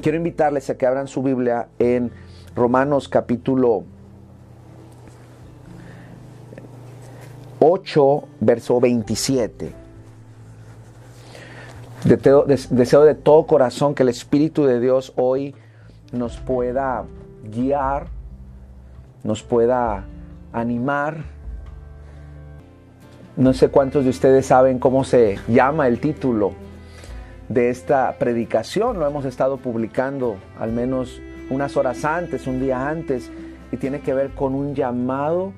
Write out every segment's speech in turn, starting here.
quiero invitarles a que abran su Biblia en Romanos capítulo 8, verso 27. Deseo de todo corazón que el Espíritu de Dios hoy nos pueda guiar, nos pueda animar. No sé cuántos de ustedes saben cómo se llama el título de esta predicación. Lo hemos estado publicando al menos unas horas antes, un día antes, y tiene que ver con un llamado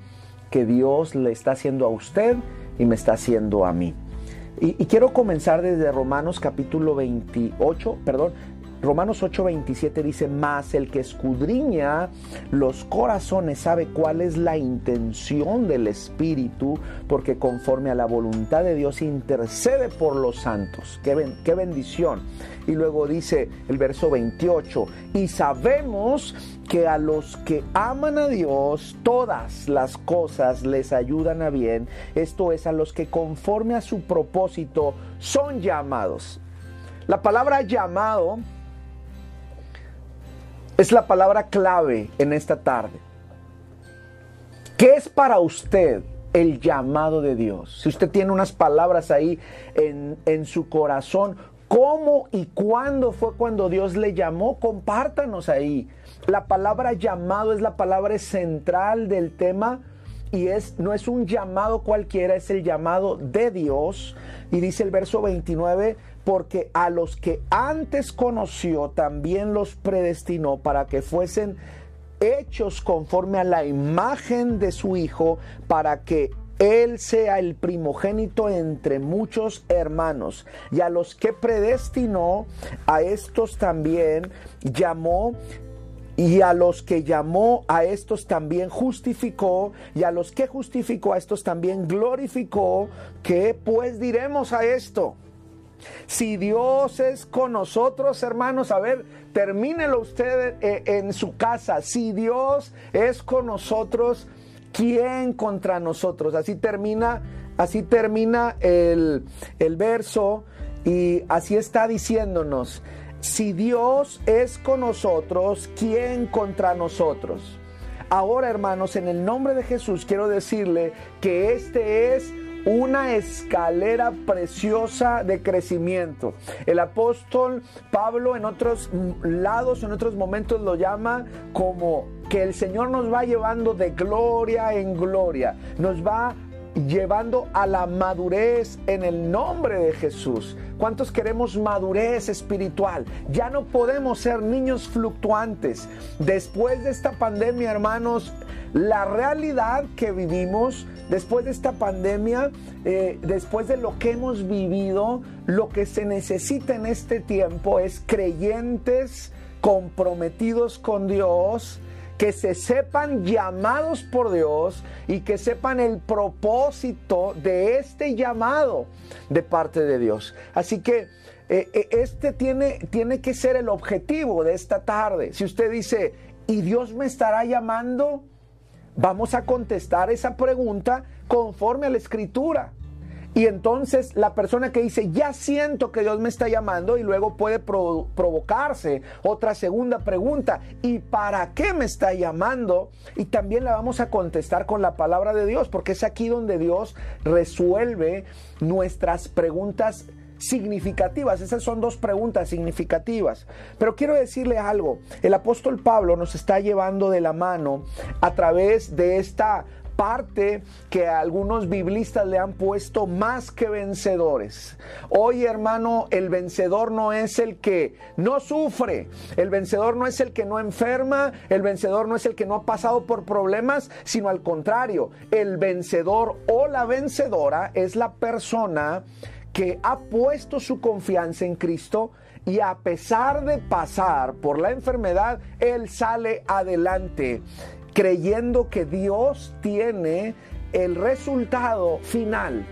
que Dios le está haciendo a usted y me está haciendo a mí. Y, quiero comenzar desde Romanos capítulo 28, perdón, Romanos 8:27 dice, más el que escudriña los corazones sabe cuál es la intención del Espíritu, porque conforme a la voluntad de Dios intercede por los santos. Qué, qué bendición. Y luego dice el verso 28, y sabemos que a los que aman a Dios todas las cosas les ayudan a bien, esto es a los que conforme a su propósito son llamados. La palabra llamado es la palabra clave en esta tarde. ¿Qué es para usted el llamado de Dios? Si usted tiene unas palabras ahí en, en su corazón, ¿cómo y cuándo fue cuando Dios le llamó? Compártanos ahí. La palabra llamado es la palabra central del tema y es no es un llamado cualquiera, es el llamado de Dios. Y dice el verso 29, porque a los que antes conoció también los predestinó para que fuesen hechos conforme a la imagen de su Hijo, para que Él sea el primogénito entre muchos hermanos. Y a los que predestinó, a estos también llamó. Y a los que llamó a estos también justificó, y a los que justificó a estos también glorificó, que pues diremos a esto. Si Dios es con nosotros, hermanos, a ver, termínelo usted eh, en su casa. Si Dios es con nosotros, ¿quién contra nosotros? Así termina, así termina el, el verso y así está diciéndonos. Si Dios es con nosotros, ¿quién contra nosotros? Ahora, hermanos, en el nombre de Jesús quiero decirle que este es una escalera preciosa de crecimiento. El apóstol Pablo en otros lados, en otros momentos lo llama como que el Señor nos va llevando de gloria en gloria, nos va llevando a la madurez en el nombre de Jesús. ¿Cuántos queremos madurez espiritual? Ya no podemos ser niños fluctuantes. Después de esta pandemia, hermanos, la realidad que vivimos después de esta pandemia, eh, después de lo que hemos vivido, lo que se necesita en este tiempo es creyentes comprometidos con Dios, que se sepan llamados por Dios y que sepan el propósito de este llamado de parte de Dios. Así que eh, eh, este tiene, tiene que ser el objetivo de esta tarde. Si usted dice, ¿y Dios me estará llamando? Vamos a contestar esa pregunta conforme a la escritura. Y entonces la persona que dice, ya siento que Dios me está llamando y luego puede provocarse otra segunda pregunta, ¿y para qué me está llamando? Y también la vamos a contestar con la palabra de Dios, porque es aquí donde Dios resuelve nuestras preguntas significativas. Esas son dos preguntas significativas. Pero quiero decirle algo. El apóstol Pablo nos está llevando de la mano a través de esta parte que algunos biblistas le han puesto más que vencedores. Hoy, hermano, el vencedor no es el que no sufre, el vencedor no es el que no enferma, el vencedor no es el que no ha pasado por problemas, sino al contrario, el vencedor o la vencedora es la persona que ha puesto su confianza en Cristo y a pesar de pasar por la enfermedad, Él sale adelante creyendo que Dios tiene el resultado final.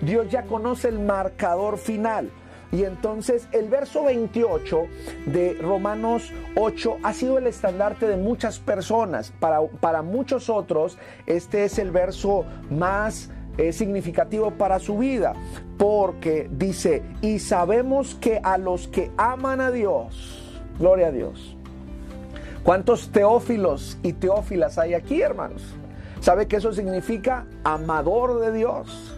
Dios ya conoce el marcador final. Y entonces el verso 28 de Romanos 8 ha sido el estandarte de muchas personas. Para, para muchos otros, este es el verso más es significativo para su vida, porque dice, y sabemos que a los que aman a Dios, Gloria a Dios. ¿Cuántos teófilos y teófilas hay aquí, hermanos? ¿Sabe que eso significa amador de Dios?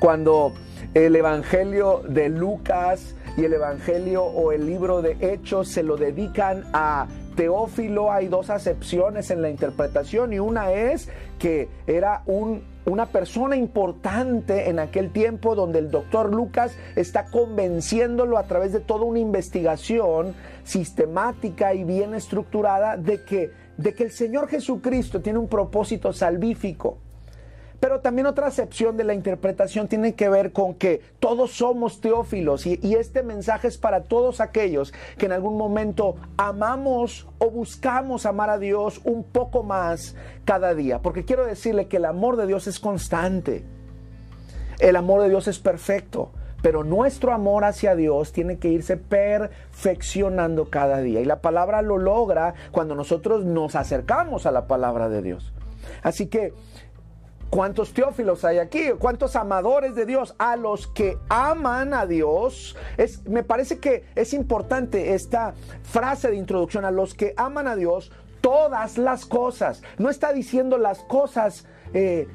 Cuando el Evangelio de Lucas y el Evangelio o el libro de Hechos se lo dedican a Teófilo, hay dos acepciones en la interpretación y una es que era un, una persona importante en aquel tiempo donde el doctor Lucas está convenciéndolo a través de toda una investigación sistemática y bien estructurada de que, de que el Señor Jesucristo tiene un propósito salvífico pero también otra acepción de la interpretación tiene que ver con que todos somos teófilos y, este mensaje es para todos aquellos que en algún momento amamos o buscamos amar a Dios un poco más cada día. Porque quiero decirle que el amor de Dios es constante. El amor de Dios es perfecto. Pero nuestro amor hacia Dios tiene que irse perfeccionando cada día. Y la palabra lo logra cuando nosotros nos acercamos a la palabra de Dios. Así que ¿Cuántos teófilos hay aquí? ¿Cuántos amadores de Dios? A los que aman a Dios. Es, me parece que es importante esta frase de introducción. A los que aman a Dios, todas las cosas. No está diciendo las cosas eh,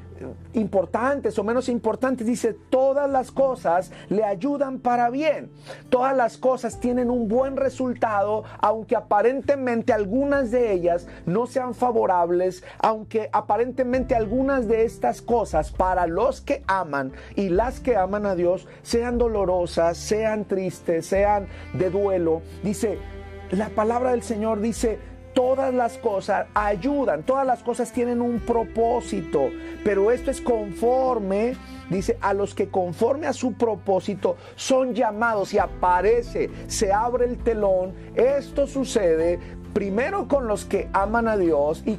importantes o menos importantes, dice, todas las cosas le ayudan para bien. Todas las cosas tienen un buen resultado, aunque aparentemente algunas de ellas no sean favorables, aunque aparentemente algunas de estas cosas para los que aman y las que aman a Dios sean dolorosas, sean tristes, sean de duelo. Dice, la palabra del Señor dice, todas las cosas ayudan, todas las cosas tienen un propósito, pero esto es conforme, dice, a los que conforme a su propósito son llamados y aparece, se abre el telón, esto sucede primero con los que aman a Dios y,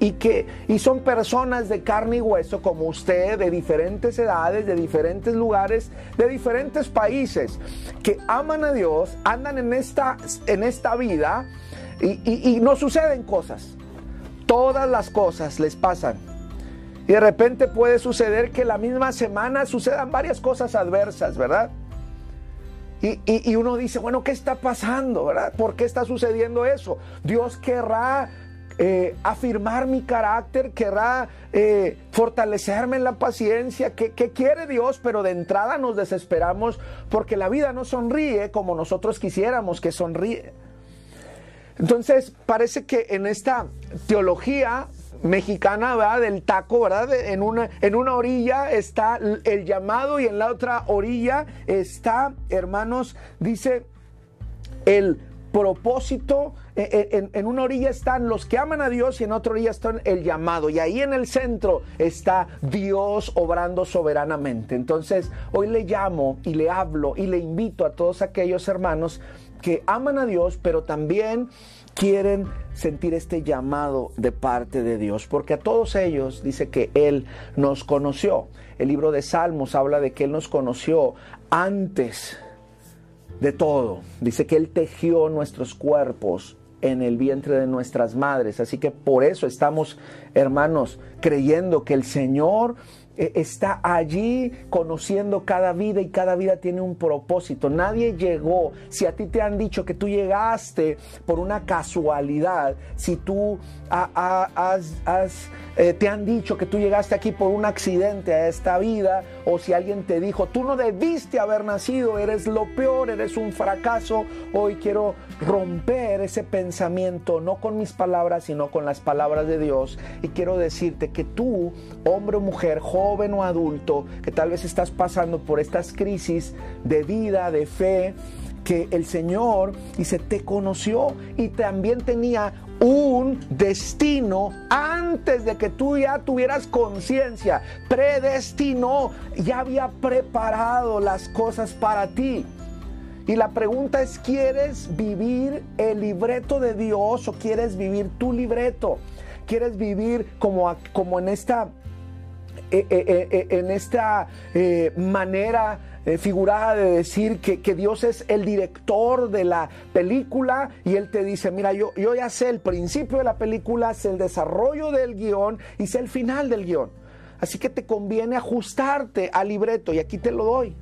y, que y son personas de carne y hueso como usted, de diferentes edades, de diferentes lugares, de diferentes países, que aman a Dios, andan en esta, en esta vida y, no suceden cosas. Todas las cosas les pasan. Y de repente puede suceder que la misma semana sucedan varias cosas adversas, ¿verdad? Y, uno dice, bueno, ¿qué está pasando? ¿verdad? ¿Por qué está sucediendo eso? Dios querrá eh, afirmar mi carácter, querrá eh, fortalecerme en la paciencia. ¿Qué, ¿Qué, quiere Dios? Pero de entrada nos desesperamos porque la vida no sonríe como nosotros quisiéramos que sonríe. Entonces, parece que en esta teología mexicana, ¿verdad? Del taco, ¿verdad? En una, en una orilla está el llamado y en la otra orilla está, hermanos, dice el propósito. E, e, en, en, una orilla están los que aman a Dios y en otra orilla está el llamado. Y ahí en el centro está Dios obrando soberanamente. Entonces, hoy le llamo y le hablo y le invito a todos aquellos hermanos que aman a Dios, pero también quieren sentir este llamado de parte de Dios, porque a todos ellos dice que Él nos conoció. El libro de Salmos habla de que Él nos conoció antes de todo. Dice que Él tejió nuestros cuerpos en el vientre de nuestras madres. Así que por eso estamos, hermanos, creyendo que el Señor está allí conociendo cada vida y cada vida tiene un propósito. Nadie llegó, si a ti te han dicho que tú llegaste por una casualidad, si tú has, eh, te han dicho que tú llegaste aquí por un accidente a esta vida, o si alguien te dijo, tú no debiste haber nacido, eres lo peor, eres un fracaso, hoy quiero romper ese pensamiento, no con mis palabras, sino con las palabras de Dios. Y quiero decirte que tú, hombre o mujer, joven o adulto, que tal vez estás pasando por estas crisis de vida, de fe, que el Señor dice, te conoció y también tenía un destino antes de que tú ya tuvieras conciencia, predestinó, ya había preparado las cosas para ti. Y la pregunta es, ¿quieres vivir el libreto de Dios o quieres vivir tu libreto? ¿Quieres vivir como, como en esta, en esta manera figurada de decir que, Dios es el director de la película y Él te dice, mira, yo, yo ya sé el principio de la película, sé el desarrollo del guion y sé el final del guion. Así que te conviene ajustarte al libreto y aquí te lo doy.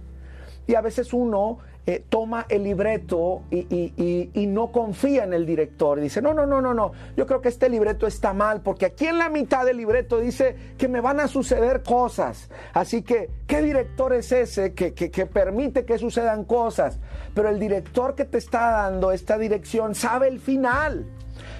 Y a veces uno eh, toma el libreto y, no confía en el director. Y dice, no, no, no, no, no, yo creo que este libreto está mal, porque aquí en la mitad del libreto dice que me van a suceder cosas. Así que, ¿qué director es ese que, que permite que sucedan cosas? Pero el director que te está dando esta dirección sabe el final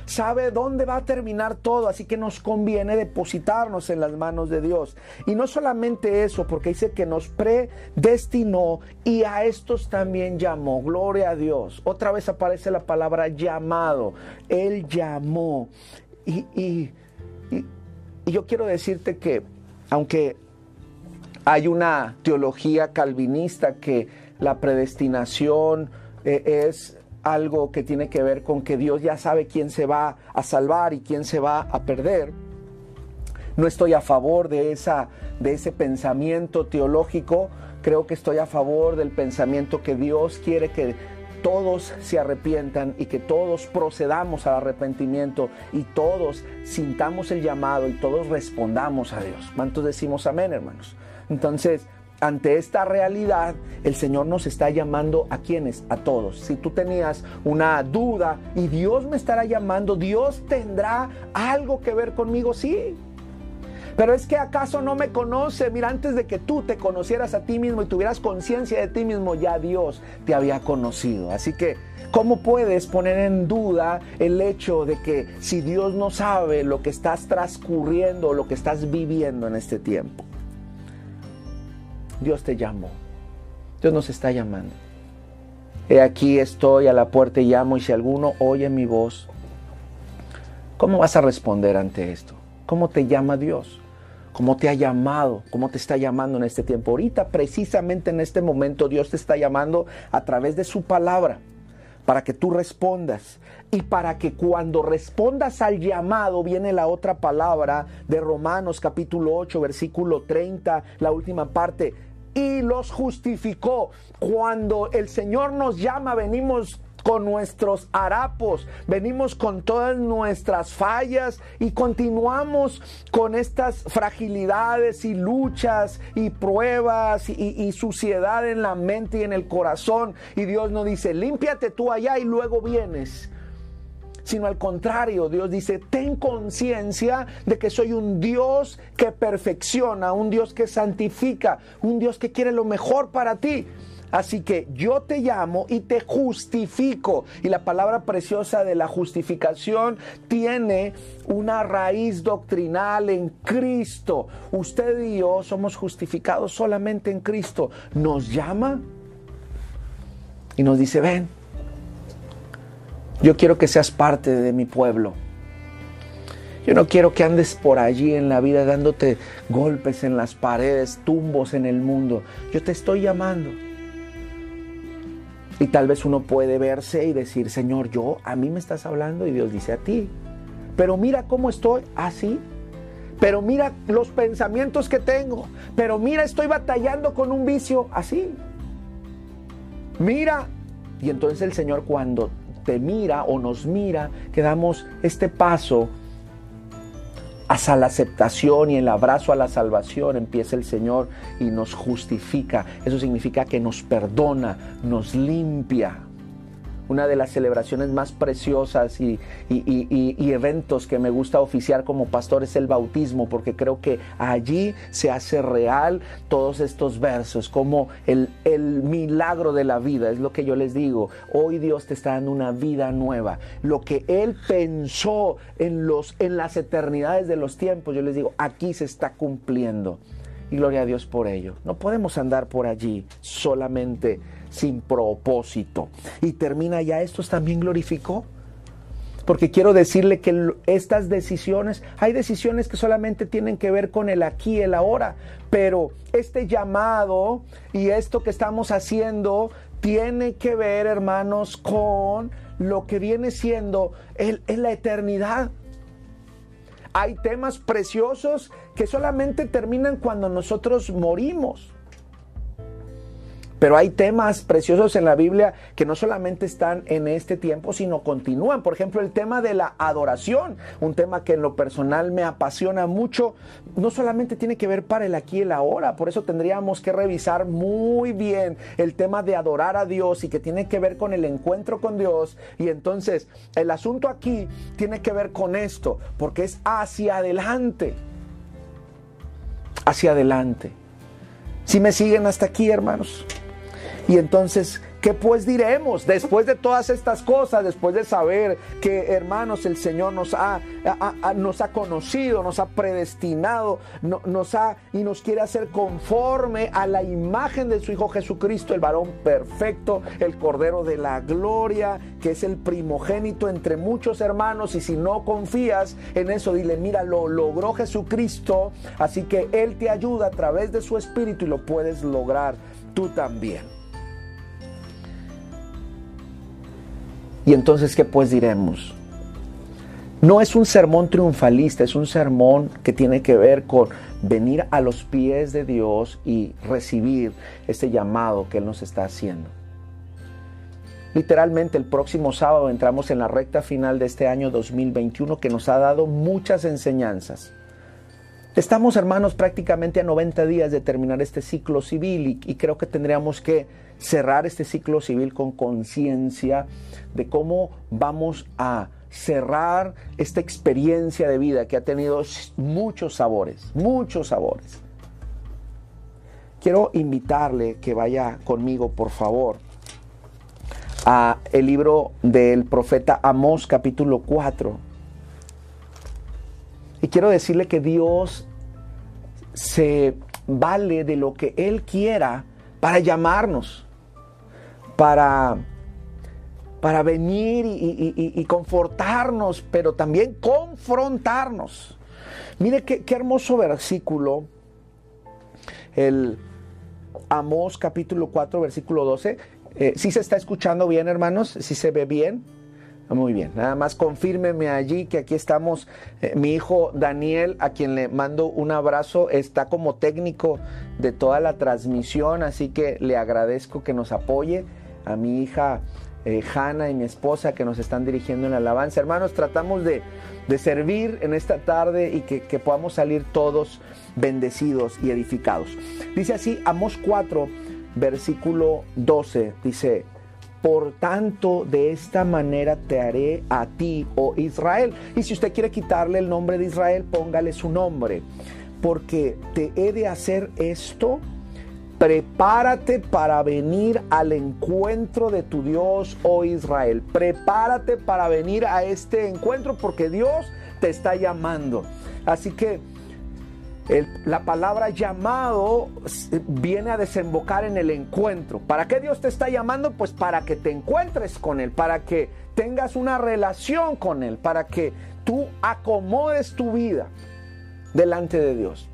sabe dónde va a terminar todo, así que nos conviene depositarnos en las manos de Dios. Y no solamente eso, porque dice que nos predestinó y a estos también llamó. Gloria a Dios. Otra vez aparece la palabra llamado. Él llamó. Y, y, yo quiero decirte que, aunque hay una teología calvinista que la predestinación eh, es algo que tiene que ver con que Dios ya sabe quién se va a salvar y quién se va a perder. No estoy a favor de, esa, de ese pensamiento teológico, creo que estoy a favor del pensamiento que Dios quiere que todos se arrepientan y que todos procedamos al arrepentimiento y todos sintamos el llamado y todos respondamos a Dios. ¿Cuántos decimos amén, hermanos? Entonces, ante esta realidad, el Señor nos está llamando a quienes, a todos. Si tú tenías una duda y Dios me estará llamando, Dios tendrá algo que ver conmigo, sí. Pero es que acaso no me conoce. Mira, antes de que tú te conocieras a ti mismo y tuvieras conciencia de ti mismo, ya Dios te había conocido. Así que, ¿cómo puedes poner en duda el hecho de que si Dios no sabe lo que estás transcurriendo, lo que estás viviendo en este tiempo? Dios te llamó. Dios nos está llamando. He aquí estoy a la puerta y llamo y si alguno oye mi voz, ¿cómo vas a responder ante esto? ¿Cómo te llama Dios? ¿Cómo te ha llamado? ¿Cómo te está llamando en este tiempo? Ahorita, precisamente en este momento, Dios te está llamando a través de su palabra para que tú respondas y para que cuando respondas al llamado viene la otra palabra de Romanos capítulo 8 versículo 30, la última parte, y los justificó. Cuando el Señor nos llama, venimos con nuestros harapos, venimos con todas nuestras fallas y continuamos con estas fragilidades y luchas y pruebas y, y, suciedad en la mente y en el corazón. Y Dios nos dice, límpiate tú allá y luego vienes sino al contrario, Dios dice, ten conciencia de que soy un Dios que perfecciona, un Dios que santifica, un Dios que quiere lo mejor para ti. Así que yo te llamo y te justifico. Y la palabra preciosa de la justificación tiene una raíz doctrinal en Cristo. Usted y yo somos justificados solamente en Cristo. Nos llama y nos dice, ven, yo quiero que seas parte de mi pueblo. Yo no quiero que andes por allí en la vida dándote golpes en las paredes, tumbos en el mundo. Yo te estoy llamando. Y tal vez uno puede verse y decir, Señor, yo a mí me estás hablando y Dios dice a ti. Pero mira cómo estoy así. Pero mira los pensamientos que tengo. Pero mira, estoy batallando con un vicio así. Mira. Y entonces el Señor cuando te mira o nos mira, que damos este paso hacia la aceptación y el abrazo a la salvación, empieza el Señor y nos justifica. Eso significa que nos perdona, nos limpia una de las celebraciones más preciosas y, eventos que me gusta oficiar como pastor es el bautismo, porque creo que allí se hace real todos estos versos, como el, el milagro de la vida, es lo que yo les digo. Hoy Dios te está dando una vida nueva. Lo que Él pensó en, los, en las eternidades de los tiempos, yo les digo, aquí se está cumpliendo. Y gloria a Dios por ello. No podemos andar por allí solamente sin propósito. Y termina ya, estos también glorificó. Porque quiero decirle que estas decisiones, hay decisiones que solamente tienen que ver con el aquí el ahora, pero este llamado y esto que estamos haciendo tiene que ver, hermanos, con lo que viene siendo el, en la eternidad. Hay temas preciosos que solamente terminan cuando nosotros morimos. Pero hay temas preciosos en la Biblia que no solamente están en este tiempo, sino continúan. Por ejemplo, el tema de la adoración, un tema que en lo personal me apasiona mucho, no solamente tiene que ver para el aquí y el ahora, por eso tendríamos que revisar muy bien el tema de adorar a Dios y que tiene que ver con el encuentro con Dios. Y entonces el asunto aquí tiene que ver con esto, porque es hacia adelante. Hacia adelante. Si me siguen hasta aquí, hermanos. Y entonces ¿Qué pues diremos después de todas estas cosas, después de saber que hermanos el Señor nos ha, nos ha conocido, nos ha predestinado, nos ha y nos quiere hacer conforme a la imagen de su Hijo Jesucristo, el varón perfecto, el Cordero de la Gloria, que es el primogénito entre muchos hermanos y si no confías en eso, dile, mira, lo logró Jesucristo, así que Él te ayuda a través de su Espíritu y lo puedes lograr tú también. Y entonces, ¿qué pues diremos? No es un sermón triunfalista, es un sermón que tiene que ver con venir a los pies de Dios y recibir este llamado que Él nos está haciendo. Literalmente el próximo sábado entramos en la recta final de este año 2021 que nos ha dado muchas enseñanzas. Estamos hermanos prácticamente a 90 días de terminar este ciclo civil y, creo que tendríamos que cerrar este ciclo civil con conciencia de cómo vamos a cerrar esta experiencia de vida que ha tenido muchos sabores, muchos sabores. Quiero invitarle que vaya conmigo, por favor, a el libro del profeta Amós capítulo 4. Y quiero decirle que Dios se vale de lo que Él quiera para llamarnos, para, para venir y, confortarnos, pero también confrontarnos. Mire qué, hermoso versículo, el Amós capítulo 4, versículo 12. Eh, si se está escuchando bien, hermanos? si se ve bien? Muy bien, nada más confírmeme allí que aquí estamos. Eh, mi hijo Daniel, a quien le mando un abrazo, está como técnico de toda la transmisión, así que le agradezco que nos apoye. A mi hija eh, Hanna y mi esposa que nos están dirigiendo en la alabanza. Hermanos, tratamos de, servir en esta tarde y que, que podamos salir todos bendecidos y edificados. Dice así, Amos 4, versículo 12, dice, por tanto, de esta manera te haré a ti, oh Israel. Y si usted quiere quitarle el nombre de Israel, póngale su nombre. Porque te he de hacer esto. Prepárate para venir al encuentro de tu Dios, oh Israel. Prepárate para venir a este encuentro porque Dios te está llamando. Así que la palabra llamado viene a desembocar en el encuentro. ¿Para qué Dios te está llamando? Pues para que te encuentres con Él, para que tengas una relación con Él, para que tú acomodes tu vida delante de Dios.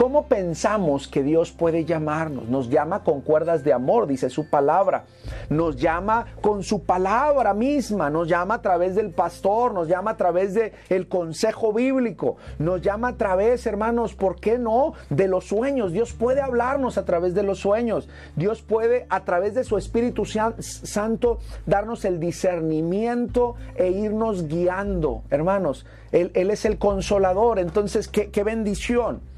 ¿Cómo pensamos que Dios puede llamarnos? Nos llama con cuerdas de amor, dice su palabra. Nos llama con su palabra misma, nos llama a través del pastor, nos llama a través del el consejo bíblico, nos llama a través, hermanos, ¿por qué no? De los sueños. Dios puede hablarnos a través de los sueños. Dios puede a través de su Espíritu Santo darnos el discernimiento e irnos guiando. Hermanos, Él, es el consolador. Entonces, qué, qué bendición.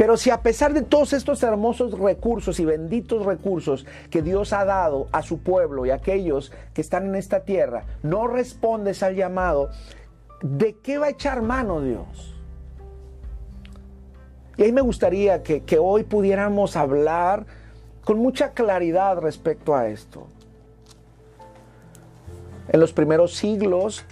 Pero si a pesar de todos estos hermosos recursos y benditos recursos que Dios ha dado a su pueblo y a aquellos que están en esta tierra, no respondes al llamado, ¿de qué va a echar mano Dios? Y ahí me gustaría que, que hoy pudiéramos hablar con mucha claridad respecto a esto. En los primeros siglos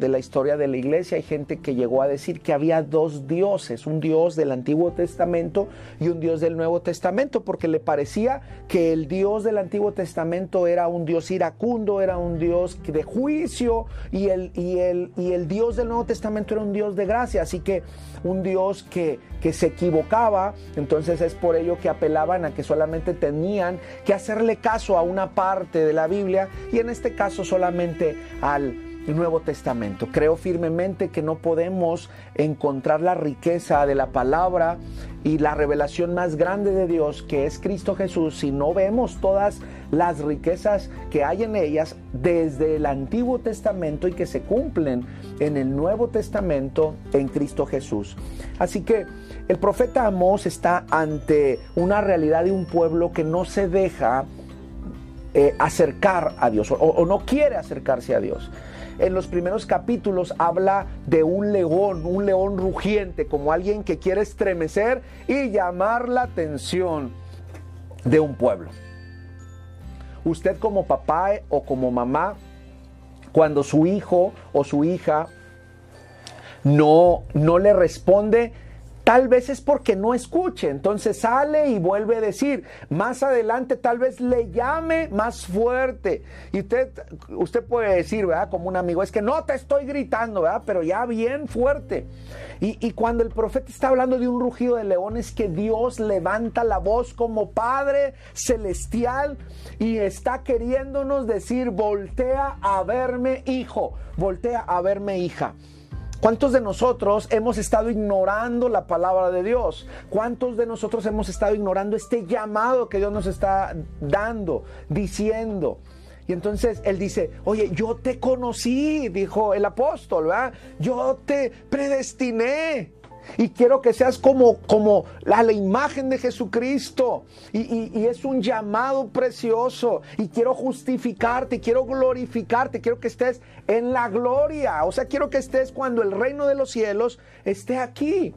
de la historia de la iglesia hay gente que llegó a decir que había dos dioses, un dios del Antiguo Testamento y un dios del Nuevo Testamento, porque le parecía que el dios del Antiguo Testamento era un dios iracundo, era un dios de juicio y el, y el, y el dios del Nuevo Testamento era un dios de gracia, así que un dios que, que se equivocaba, entonces es por ello que apelaban a que solamente tenían que hacerle caso a una parte de la Biblia y en este caso solamente al Nuevo Testamento. Creo firmemente que no podemos encontrar la riqueza de la palabra y la revelación más grande de Dios, que es Cristo Jesús, si no vemos todas las riquezas que hay en ellas desde el Antiguo Testamento y que se cumplen en el Nuevo Testamento en Cristo Jesús. Así que el profeta Amós está ante una realidad de un pueblo que no se deja eh, acercar a Dios o, no quiere acercarse a Dios. En los primeros capítulos habla de un león, un león rugiente, como alguien que quiere estremecer y llamar la atención de un pueblo. Usted como papá o como mamá, cuando su hijo o su hija no, no le responde, Tal vez es porque no escuche, entonces sale y vuelve a decir. Más adelante tal vez le llame más fuerte. Y usted, usted puede decir, ¿verdad? Como un amigo, es que no te estoy gritando, ¿verdad? Pero ya bien fuerte. Y, y cuando el profeta está hablando de un rugido de león, es que Dios levanta la voz como Padre celestial y está queriéndonos decir, voltea a verme hijo, voltea a verme hija. ¿Cuántos de nosotros hemos estado ignorando la palabra de Dios? ¿Cuántos de nosotros hemos estado ignorando este llamado que Dios nos está dando, diciendo? Y entonces él dice, oye, yo te conocí, dijo el apóstol, ¿verdad? Yo te predestiné. Y quiero que seas como, como la, imagen de Jesucristo. Y, y, es un llamado precioso. Y quiero justificarte, quiero glorificarte, quiero que estés en la gloria. O sea, quiero que estés cuando el reino de los cielos esté aquí.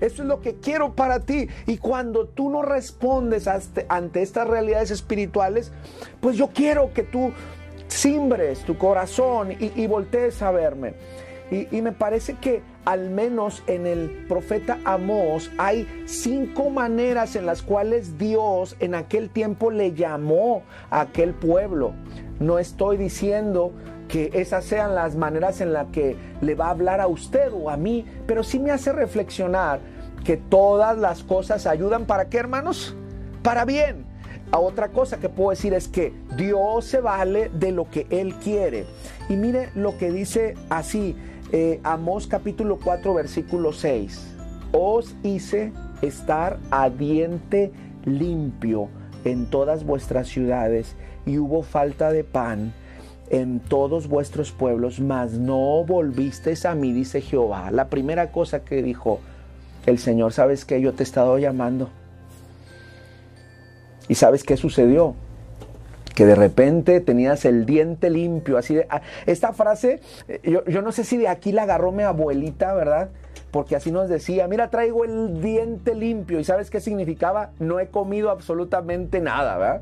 Eso es lo que quiero para ti. Y cuando tú no respondes ante estas realidades espirituales, pues yo quiero que tú simbres tu corazón y, y voltees a verme. Y, me parece que al menos en el profeta Amós hay cinco maneras en las cuales Dios en aquel tiempo le llamó a aquel pueblo. No estoy diciendo que esas sean las maneras en las que le va a hablar a usted o a mí, pero sí me hace reflexionar que todas las cosas ayudan para qué, hermanos? Para bien. A otra cosa que puedo decir es que Dios se vale de lo que Él quiere. Y mire lo que dice así, eh, Amós capítulo 4 versículo 6. Os hice estar a diente limpio en todas vuestras ciudades y hubo falta de pan en todos vuestros pueblos, mas no volvisteis a mí, dice Jehová. La primera cosa que dijo el Señor, ¿sabes que Yo te he estado llamando. ¿Y sabes qué sucedió? Que de repente tenías el diente limpio, así de... Ah, esta frase, eh, yo, no sé si de aquí la agarró mi abuelita, ¿verdad? Porque así nos decía, mira, traigo el diente limpio. ¿Y sabes qué significaba? No he comido absolutamente nada, ¿verdad?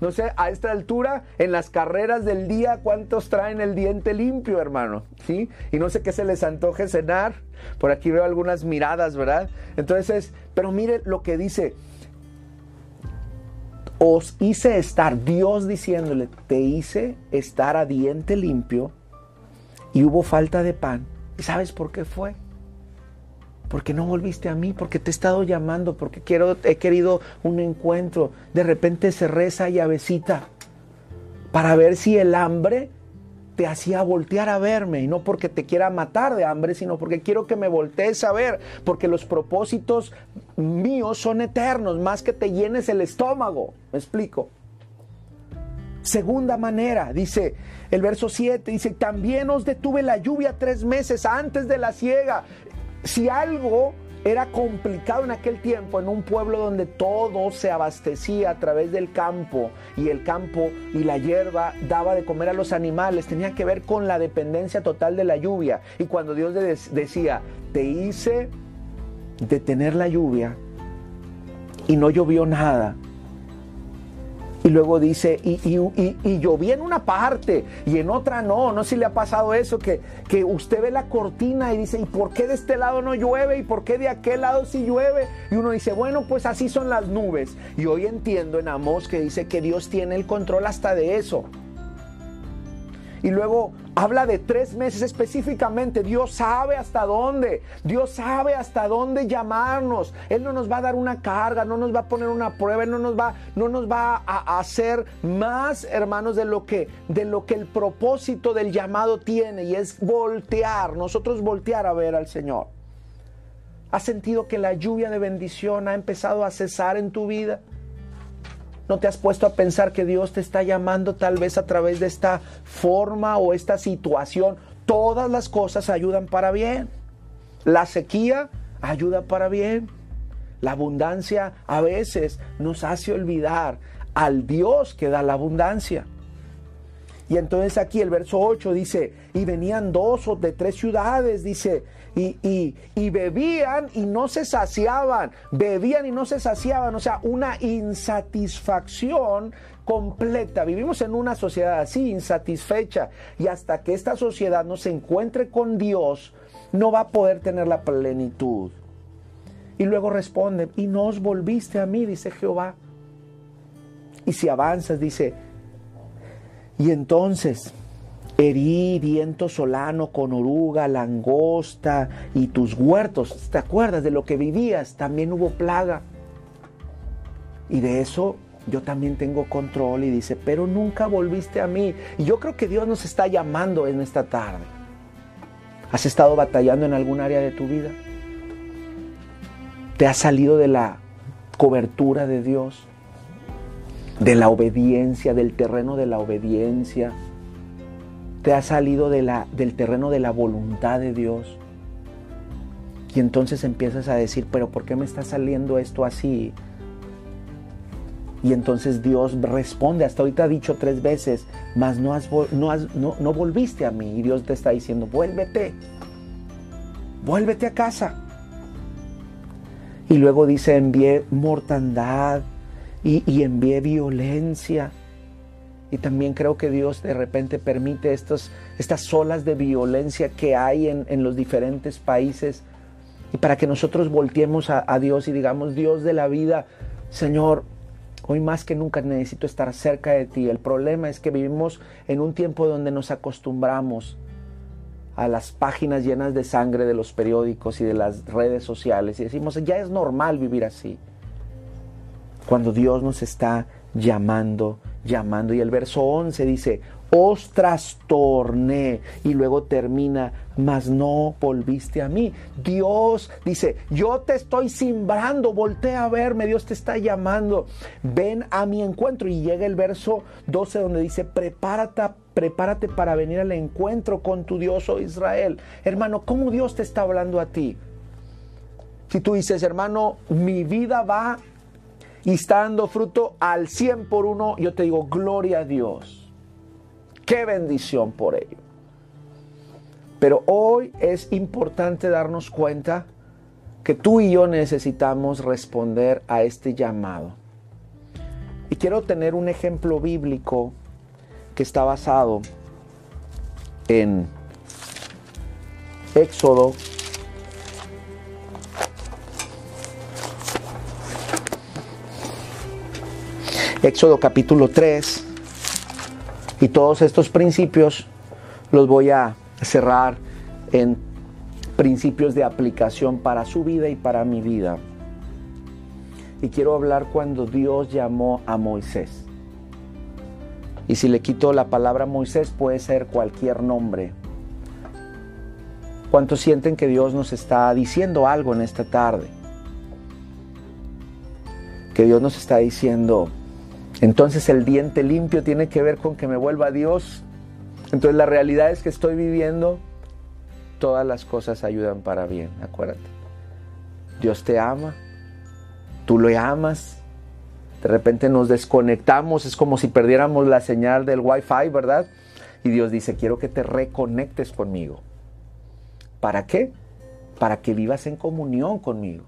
No sé, a esta altura, en las carreras del día, ¿cuántos traen el diente limpio, hermano? ¿Sí? Y no sé qué se les antoje cenar. Por aquí veo algunas miradas, ¿verdad? Entonces, pero mire lo que dice, os hice estar, Dios diciéndole, te hice estar a diente limpio y hubo falta de pan. ¿Y sabes por qué fue? Porque no volviste a mí, porque te he estado llamando, porque quiero, he querido un encuentro. De repente se reza llavecita para ver si el hambre te hacía voltear a verme y no porque te quiera matar de hambre, sino porque quiero que me voltees a ver, porque los propósitos míos son eternos, más que te llenes el estómago. ¿Me explico? Segunda manera, dice el verso 7, dice, también os detuve la lluvia tres meses antes de la siega. Si algo era complicado en aquel tiempo en un pueblo donde todo se abastecía a través del campo y el campo y la hierba daba de comer a los animales. Tenía que ver con la dependencia total de la lluvia. Y cuando Dios decía, te hice detener la lluvia y no llovió nada, y luego dice, y, y, y, en una parte y en otra no. No sé si le ha pasado eso, que, que usted ve la cortina y dice, ¿y por qué de este lado no llueve? ¿Y por qué de aquel lado sí llueve? Y uno dice, bueno, pues así son las nubes. Y hoy entiendo en Amós que dice que Dios tiene el control hasta de eso. Y luego habla de tres meses específicamente. Dios sabe hasta dónde. Dios sabe hasta dónde llamarnos. Él no nos va a dar una carga, no nos va a poner una prueba, Él no nos va, no nos va a hacer más, hermanos, de lo que, de lo que el propósito del llamado tiene. Y es voltear, nosotros voltear a ver al Señor. ¿Has sentido que la lluvia de bendición ha empezado a cesar en tu vida? ¿No te has puesto a pensar que Dios te está llamando tal vez a través de esta forma o esta situación? Todas las cosas ayudan para bien. La sequía ayuda para bien. La abundancia a veces nos hace olvidar al Dios que da la abundancia. Y entonces aquí el verso 8 dice, y venían dos o de tres ciudades, dice, y, y, bebían y no se saciaban, bebían y no se saciaban, o sea, una insatisfacción completa. Vivimos en una sociedad así, insatisfecha, y hasta que esta sociedad no se encuentre con Dios, no va a poder tener la plenitud. Y luego responde, y no os volviste a mí, dice Jehová. Y si avanzas, dice, y entonces herí viento solano con oruga, langosta y tus huertos. ¿Te acuerdas de lo que vivías? También hubo plaga. Y de eso yo también tengo control y dice, pero nunca volviste a mí. Y yo creo que Dios nos está llamando en esta tarde. ¿Has estado batallando en algún área de tu vida? ¿Te has salido de la cobertura de Dios? de la obediencia, del terreno de la obediencia. Te has salido del terreno de la voluntad de Dios. Y entonces empiezas a decir, pero ¿por qué me está saliendo esto así? Y entonces Dios responde, hasta ahorita ha dicho tres veces, mas no, has, no, no volviste a mí. Y Dios te está diciendo, vuélvete, vuélvete a casa. Y luego dice, envié mortandad, y, envíe violencia. Y también creo que Dios de repente permite estos, estas olas de violencia que hay en, los diferentes países. Y para que nosotros volteemos a, a Dios y digamos, Dios de la vida, Señor, Hoy más que nunca necesito estar cerca de ti. El problema es que vivimos en un tiempo donde nos acostumbramos a las páginas llenas de sangre de los periódicos y de las redes sociales y decimos, ya es normal vivir así cuando Dios nos está llamando, llamando. Y el verso 11 dice, os trastorné. Y luego termina, mas no volviste a mí. Dios dice, yo te estoy simbrando, voltea a verme, Dios te está llamando. Ven a mi encuentro. Y llega el verso 12 donde dice, prepárate, prepárate para venir al encuentro con tu Dios, oh Israel. Hermano, ¿cómo Dios te está hablando a ti? Si tú dices, hermano, mi vida va y está dando fruto al 100 por uno, yo te digo, gloria a Dios. Qué bendición por ello. Pero hoy es importante darnos cuenta que tú y yo necesitamos responder a este llamado. Y quiero tener un ejemplo bíblico que está basado en Éxodo Éxodo capítulo 3. Y todos estos principios los voy a cerrar en principios de aplicación para su vida y para mi vida. Y quiero hablar cuando Dios llamó a Moisés. Y si le quito la palabra Moisés puede ser cualquier nombre. ¿Cuántos sienten que Dios nos está diciendo algo en esta tarde? Que Dios nos está diciendo, entonces el diente limpio tiene que ver con que me vuelva a Dios. Entonces la realidad es que estoy viviendo, todas las cosas ayudan para bien, acuérdate. Dios te ama, tú lo amas, de repente nos desconectamos, es como si perdiéramos la señal del wifi, ¿verdad? Y Dios dice, quiero que te reconectes conmigo. ¿Para qué? Para que vivas en comunión conmigo.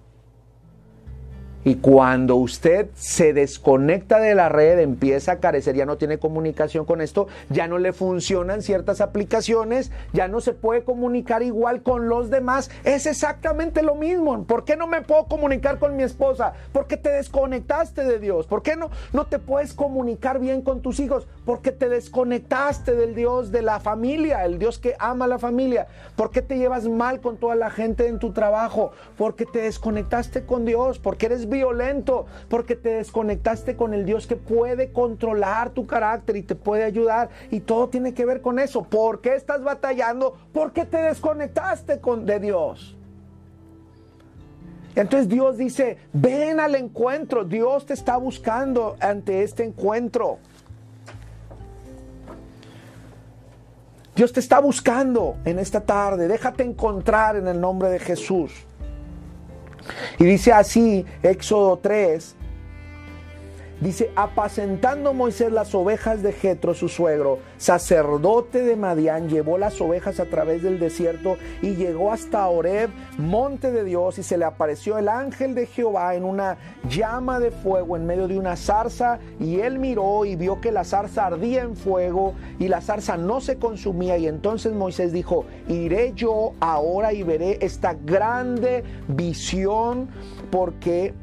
Y cuando usted se desconecta de la red, empieza a carecer, ya no tiene comunicación con esto, ya no le funcionan ciertas aplicaciones, ya no se puede comunicar igual con los demás. Es exactamente lo mismo. ¿Por qué no me puedo comunicar con mi esposa? Porque te desconectaste de Dios. ¿Por qué no, no te puedes comunicar bien con tus hijos? Porque te desconectaste del Dios de la familia, el Dios que ama a la familia. ¿Por qué te llevas mal con toda la gente en tu trabajo? Porque te desconectaste con Dios, porque eres violento porque te desconectaste con el Dios que puede controlar tu carácter y te puede ayudar. Y todo tiene que ver con eso. ¿Por qué estás batallando? Porque te desconectaste con, de Dios. Entonces Dios dice, ven al encuentro. Dios te está buscando ante este encuentro. Dios te está buscando en esta tarde. Déjate encontrar en el nombre de Jesús. Y dice así, Éxodo 3, Dice, apacentando Moisés las ovejas de Jetro, su suegro, sacerdote de Madián, llevó las ovejas a través del desierto y llegó hasta Oreb, monte de Dios, y se le apareció el ángel de Jehová en una llama de fuego en medio de una zarza, y él miró y vio que la zarza ardía en fuego y la zarza no se consumía, y entonces Moisés dijo, iré yo ahora y veré esta grande visión porque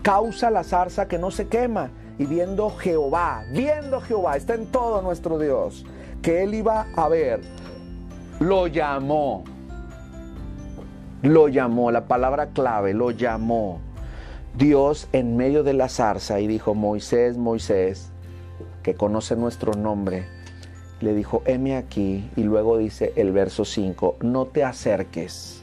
causa la zarza que no se quema y viendo Jehová, viendo Jehová, está en todo nuestro Dios, que él iba a ver, lo llamó, lo llamó, la palabra clave, lo llamó Dios en medio de la zarza y dijo, Moisés, Moisés, que conoce nuestro nombre, le dijo, heme aquí, y luego dice el verso 5, no te acerques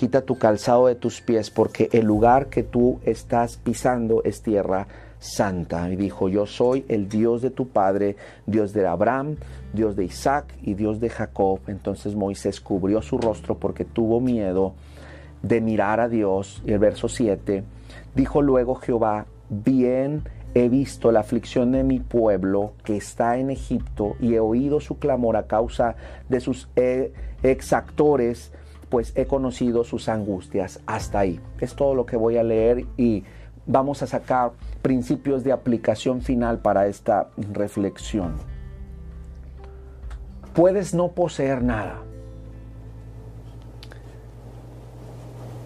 quita tu calzado de tus pies, porque el lugar que tú estás pisando es tierra santa. Y dijo, yo soy el Dios de tu padre, Dios de Abraham, Dios de Isaac y Dios de Jacob. Entonces Moisés cubrió su rostro porque tuvo miedo de mirar a Dios. Y el verso 7, dijo luego Jehová, bien he visto la aflicción de mi pueblo que está en Egipto y he oído su clamor a causa de sus eh, exactores, pues he conocido sus angustias. Hasta ahí. Es todo lo que voy a leer y vamos a sacar principios de aplicación final para esta reflexión. Puedes no poseer nada.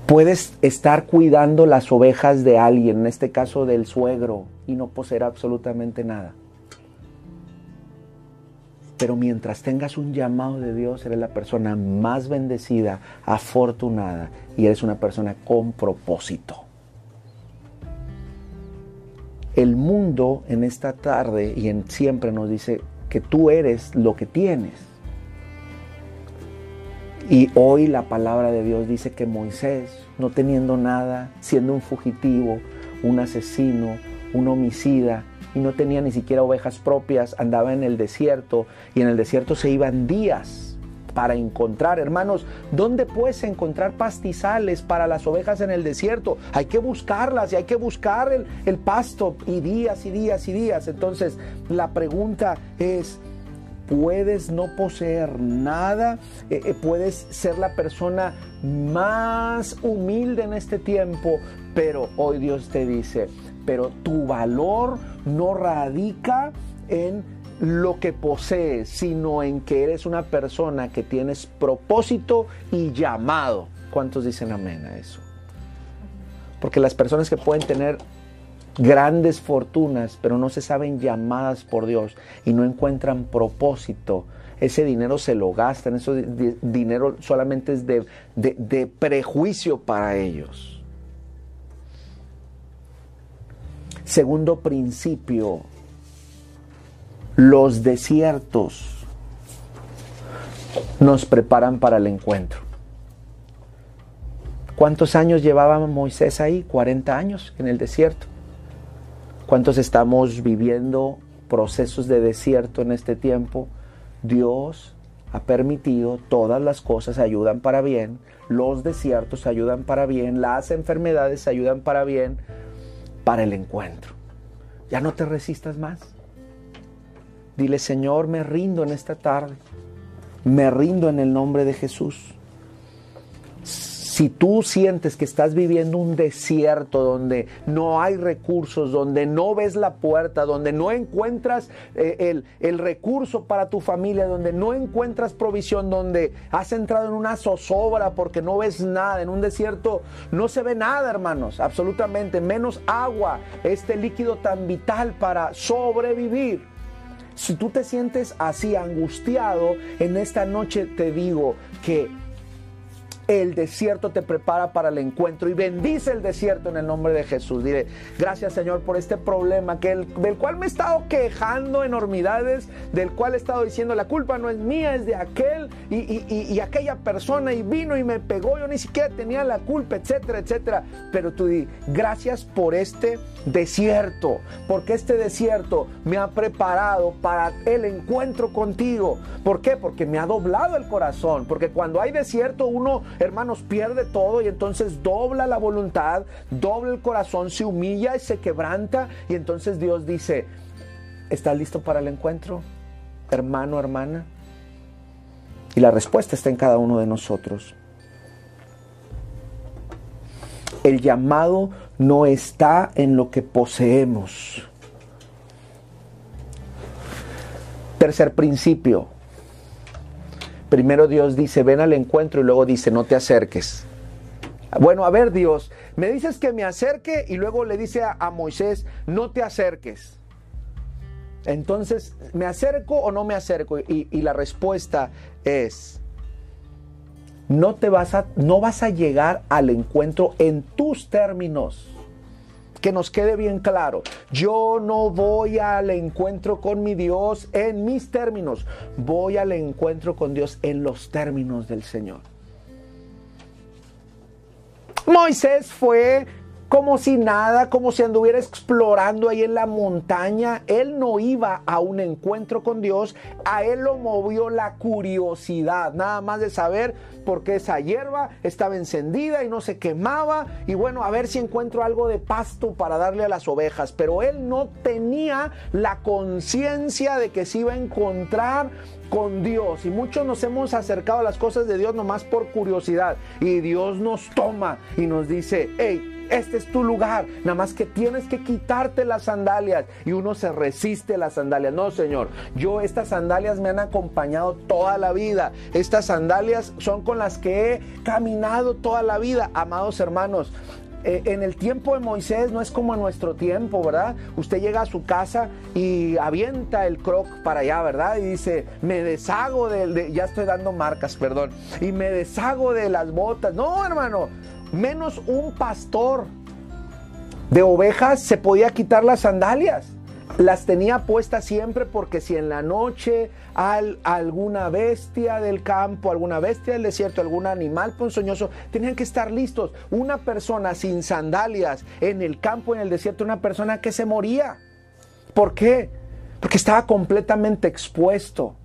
Puedes estar cuidando las ovejas de alguien, en este caso del suegro, y no poseer absolutamente nada. Pero mientras tengas un llamado de Dios, eres la persona más bendecida, afortunada, y eres una persona con propósito. El mundo en esta tarde y en siempre nos dice que tú eres lo que tienes. Y hoy la palabra de Dios dice que Moisés, no teniendo nada, siendo un fugitivo, un asesino, un homicida, y no tenía ni siquiera ovejas propias, andaba en el desierto, y en el desierto se iban días para encontrar. Hermanos, ¿dónde puedes encontrar pastizales para las ovejas en el desierto? Hay que buscarlas y hay que buscar el, pasto y días y días y días. Entonces, la pregunta es, puedes no poseer nada, eh, eh, puedes ser la persona más humilde en este tiempo, pero hoy Dios te dice, pero tu valor no radica en lo que posees, sino en que eres una persona que tienes propósito y llamado. ¿Cuántos dicen amén a eso? Porque las personas que pueden tener grandes fortunas, pero no se saben llamadas por Dios y no encuentran propósito, ese dinero se lo gastan, ese dinero solamente es de, de prejuicio para ellos. Segundo principio, los desiertos nos preparan para el encuentro. ¿Cuántos años llevaba Moisés ahí? 40 años en el desierto. ¿Cuántos estamos viviendo procesos de desierto en este tiempo? Dios ha permitido, todas las cosas ayudan para bien, los desiertos ayudan para bien, las enfermedades ayudan para bien, para el encuentro. Ya no te resistas más. Dile, Señor, me rindo en esta tarde. Me rindo en el nombre de Jesús. si tú sientes que estás viviendo un desierto donde no hay recursos, donde no ves la puerta, donde no encuentras eh, el, el, recurso para tu familia, donde no encuentras provisión, donde has entrado en una zozobra porque no ves nada, en un desierto no se ve nada, hermanos, absolutamente, menos agua, este líquido tan vital para sobrevivir. Si tú te sientes así angustiado, en esta noche te digo que el desierto te prepara para el encuentro y bendice el desierto en el nombre de Jesús. Diré, gracias Señor por este problema que del cual me he estado quejando enormidades, del cual he estado diciendo la culpa no es mía, es de aquel y, aquella persona y vino y me pegó, yo ni siquiera tenía la culpa, etcétera, etcétera. Pero tú di, gracias por este desierto, porque este desierto me ha preparado para el encuentro contigo. ¿Por qué? Porque me ha doblado el corazón, porque cuando hay desierto uno hermanos, pierde todo y entonces dobla la voluntad, dobla el corazón, se humilla y se quebranta y entonces Dios dice, ¿estás listo para el encuentro, hermano, hermana? Y la respuesta está en cada uno de nosotros. El llamado no está en lo que poseemos. Tercer principio, Primero Dios dice, ven al encuentro y luego dice, no te acerques. Bueno, a ver Dios, me dices que me acerque y luego le dice a, Moisés, no te acerques. Entonces, ¿me acerco o no me acerco? Y, y la respuesta es, no, te vas a, no vas a llegar al encuentro en tus términos que nos quede bien claro. Yo no voy al encuentro con mi Dios en mis términos, voy al encuentro con Dios en los términos del Señor. Moisés fue como si nada, como si anduviera explorando ahí en la montaña. Él no iba a un encuentro con Dios, a él lo movió la curiosidad, nada más de saber por qué esa hierba estaba encendida y no se quemaba, y bueno, a ver si encuentro algo de pasto para darle a las ovejas, pero él no tenía la conciencia de que se iba a encontrar con Dios y muchos nos hemos acercado a las cosas de Dios nomás por curiosidad y Dios nos toma y nos dice, hey, este es tu lugar, nada más que tienes que quitarte las sandalias y uno se resiste a las sandalias. No, Señor, yo estas sandalias me han acompañado toda la vida. Estas sandalias son con las que he caminado toda la vida, amados hermanos eh, en el tiempo de Moisés no es como en nuestro tiempo, ¿verdad? Usted llega a su casa y avienta el croc para allá, ¿verdad? Y dice, me deshago de, ya estoy dando marcas, perdón, y me deshago de las botas. No, hermano, menos un pastor de ovejas se podía quitar las sandalias. Las tenía puestas siempre porque si en la noche al, alguna bestia del campo, alguna bestia del desierto, algún animal ponzoñoso, tenían que estar listos. Una persona sin sandalias en el campo, en el desierto, una persona que se moría. ¿Por qué? Porque estaba completamente expuesto.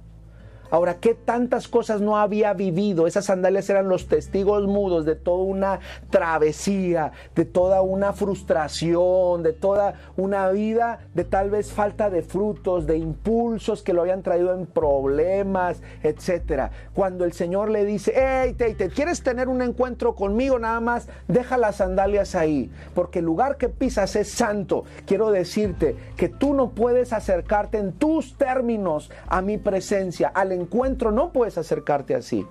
Ahora, ¿qué tantas cosas no había vivido? Esas sandalias eran los testigos mudos de toda una travesía, de toda una frustración, de toda una vida de tal vez falta de frutos, de impulsos que lo habían traído en problemas, etc. Cuando el Señor le dice, hey, te, ¿quieres tener un encuentro conmigo? Nada más deja las sandalias ahí, porque el lugar que pisas es santo. Quiero decirte que tú no puedes acercarte en tus términos a mi presencia, al encuentro no puedes acercarte así.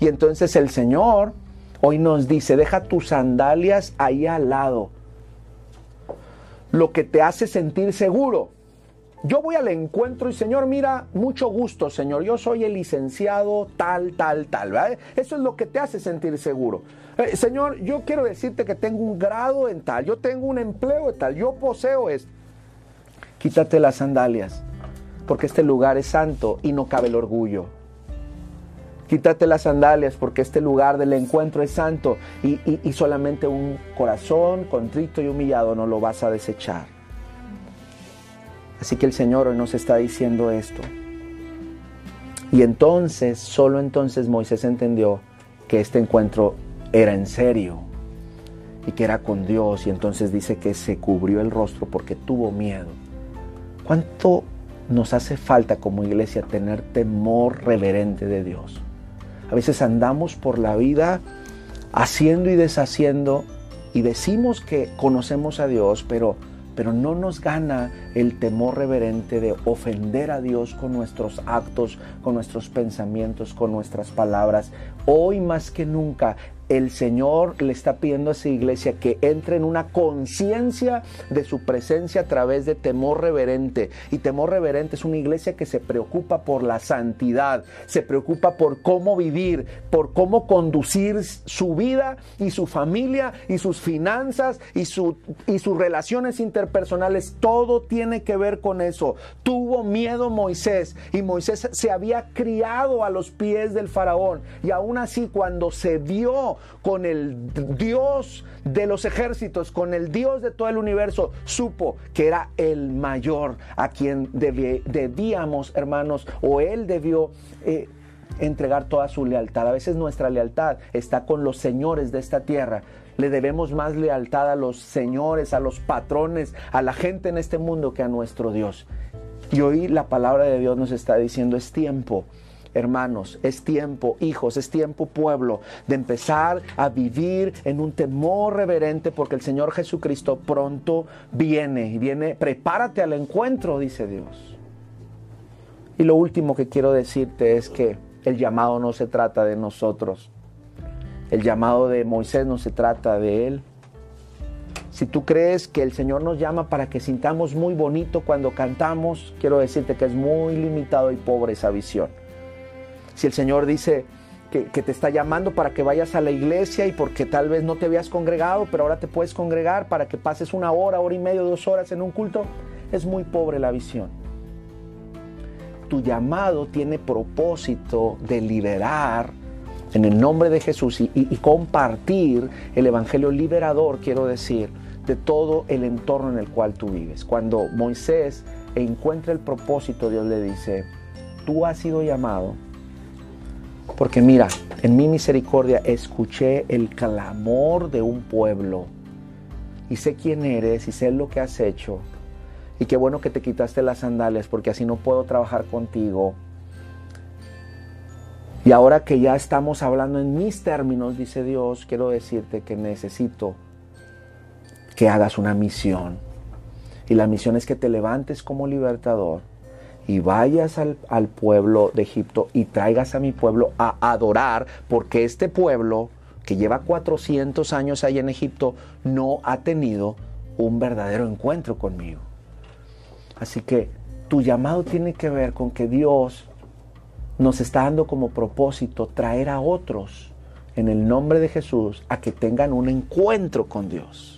Y entonces el Señor hoy nos dice, deja tus sandalias ahí al lado. Lo que te hace sentir seguro. Yo voy al encuentro y Señor, mira, mucho gusto, Señor. Yo soy el licenciado tal, tal, tal. Eso es lo que te hace sentir seguro. Eh, señor, yo quiero decirte que tengo un grado en tal, yo tengo un empleo en tal, yo poseo esto. Quítate las sandalias porque este lugar es santo y no cabe el orgullo. Quítate las sandalias porque este lugar del encuentro es santo y, y, solamente un corazón contrito y humillado no lo vas a desechar. Así que el Señor hoy nos está diciendo esto. Y entonces, solo entonces Moisés entendió que este encuentro era en serio y que era con Dios. Y entonces dice que se cubrió el rostro porque tuvo miedo. ¿Cuánto nos hace falta como iglesia tener temor reverente de Dios. A veces andamos por la vida haciendo y deshaciendo y decimos que conocemos a Dios, pero pero no nos gana el temor reverente de ofender a Dios con nuestros actos, con nuestros pensamientos, con nuestras palabras. Hoy más que nunca el Señor le está pidiendo a esa iglesia que entre en una conciencia de su presencia a través de temor reverente. Y temor reverente es una iglesia que se preocupa por la santidad, se preocupa por cómo vivir, por cómo conducir su vida y su familia y sus finanzas y, su, y sus relaciones interpersonales. Todo tiene que ver con eso. Miedo Moisés y Moisés se había criado a los pies del faraón. Y aún así cuando se vio con el Dios de los ejércitos, con el Dios de todo el universo, supo que era el mayor a quien debíamos, hermanos, o él debió... Eh, entregar toda su lealtad. A veces nuestra lealtad está con los señores de esta tierra. Le debemos más lealtad a los señores, a los patrones, a la gente en este mundo que a nuestro Dios. Y hoy la palabra de Dios nos está diciendo es tiempo hermanos, es tiempo, hijos, es tiempo, pueblo, de empezar a vivir en un temor reverente porque el Señor Jesucristo pronto viene y viene, prepárate al encuentro, dice Dios. Y lo último que quiero decirte es que el llamado no se trata de nosotros. El llamado de Moisés no se trata de él. Si tú crees que el Señor nos llama para que sintamos muy bonito cuando cantamos, quiero decirte que es muy limitado y pobre esa visión si el Señor dice que, te está llamando para que vayas a la iglesia y porque tal vez no te habías congregado, pero ahora te puedes congregar para que pases una hora, hora y media, dos horas en un culto, es muy pobre la visión. Tu llamado tiene propósito de liberar en el nombre de Jesús y, y compartir el Evangelio liberador, quiero decir, de todo el entorno en el cual tú vives. Cuando Moisés encuentra el propósito, Dios le dice, tú has sido llamado porque mira, en mi misericordia escuché el clamor de un pueblo y sé quién eres y sé lo que has hecho. Y qué bueno que te quitaste las sandalias porque así no puedo trabajar contigo. Y ahora que ya estamos hablando en mis términos, dice Dios, quiero decirte que necesito que hagas una misión. Y la misión es que te levantes como libertador y vayas al, pueblo de Egipto y traigas a mi pueblo a adorar, porque este pueblo que lleva 400 años ahí en Egipto no ha tenido un verdadero encuentro conmigo. Así que tu llamado tiene que ver con que Dios nos está dando como propósito traer a otros en el nombre de Jesús a que tengan un encuentro con Dios.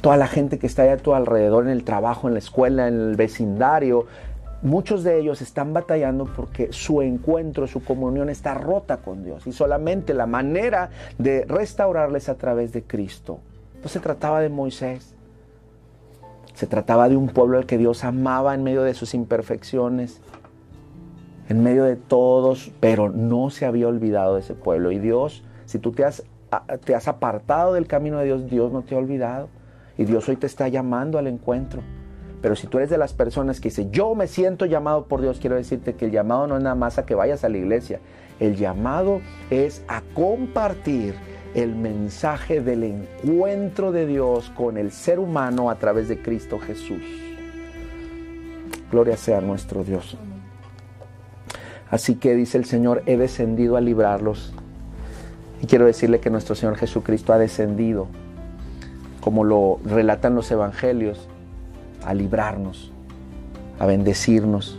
Toda la gente que está a tu alrededor en el trabajo, en la escuela, en el vecindario, Muchos de ellos están batallando porque su encuentro, su comunión está rota con Dios y solamente la manera de restaurarles a través de Cristo. No se trataba de Moisés, se trataba de un pueblo al que Dios amaba en medio de sus imperfecciones, en medio de todos, pero no se había olvidado de ese pueblo. Y Dios, si tú te has, te has apartado del camino de Dios, Dios no te ha olvidado. Y Dios hoy te está llamando al encuentro. Pero si tú eres de las personas que dice, yo me siento llamado por Dios, quiero decirte que el llamado no es nada más a que vayas a la iglesia. El llamado es a compartir el mensaje del encuentro de Dios con el ser humano a través de Cristo Jesús. Gloria sea nuestro Dios. Así que dice el Señor, he descendido a librarlos. Y quiero decirle que nuestro Señor Jesucristo ha descendido, como lo relatan los evangelios, a librarnos, a bendecirnos.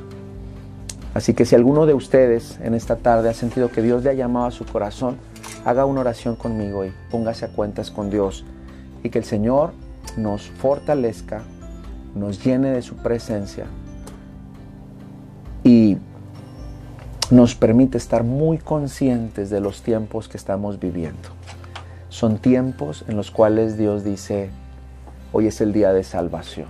Así que si alguno de ustedes en esta tarde ha sentido que Dios le ha llamado a su corazón, haga una oración conmigo y póngase a cuentas con Dios y que el Señor nos fortalezca, nos llene de su presencia y nos permite estar muy conscientes de los tiempos que estamos viviendo. Son tiempos en los cuales Dios dice, hoy es el día de salvación.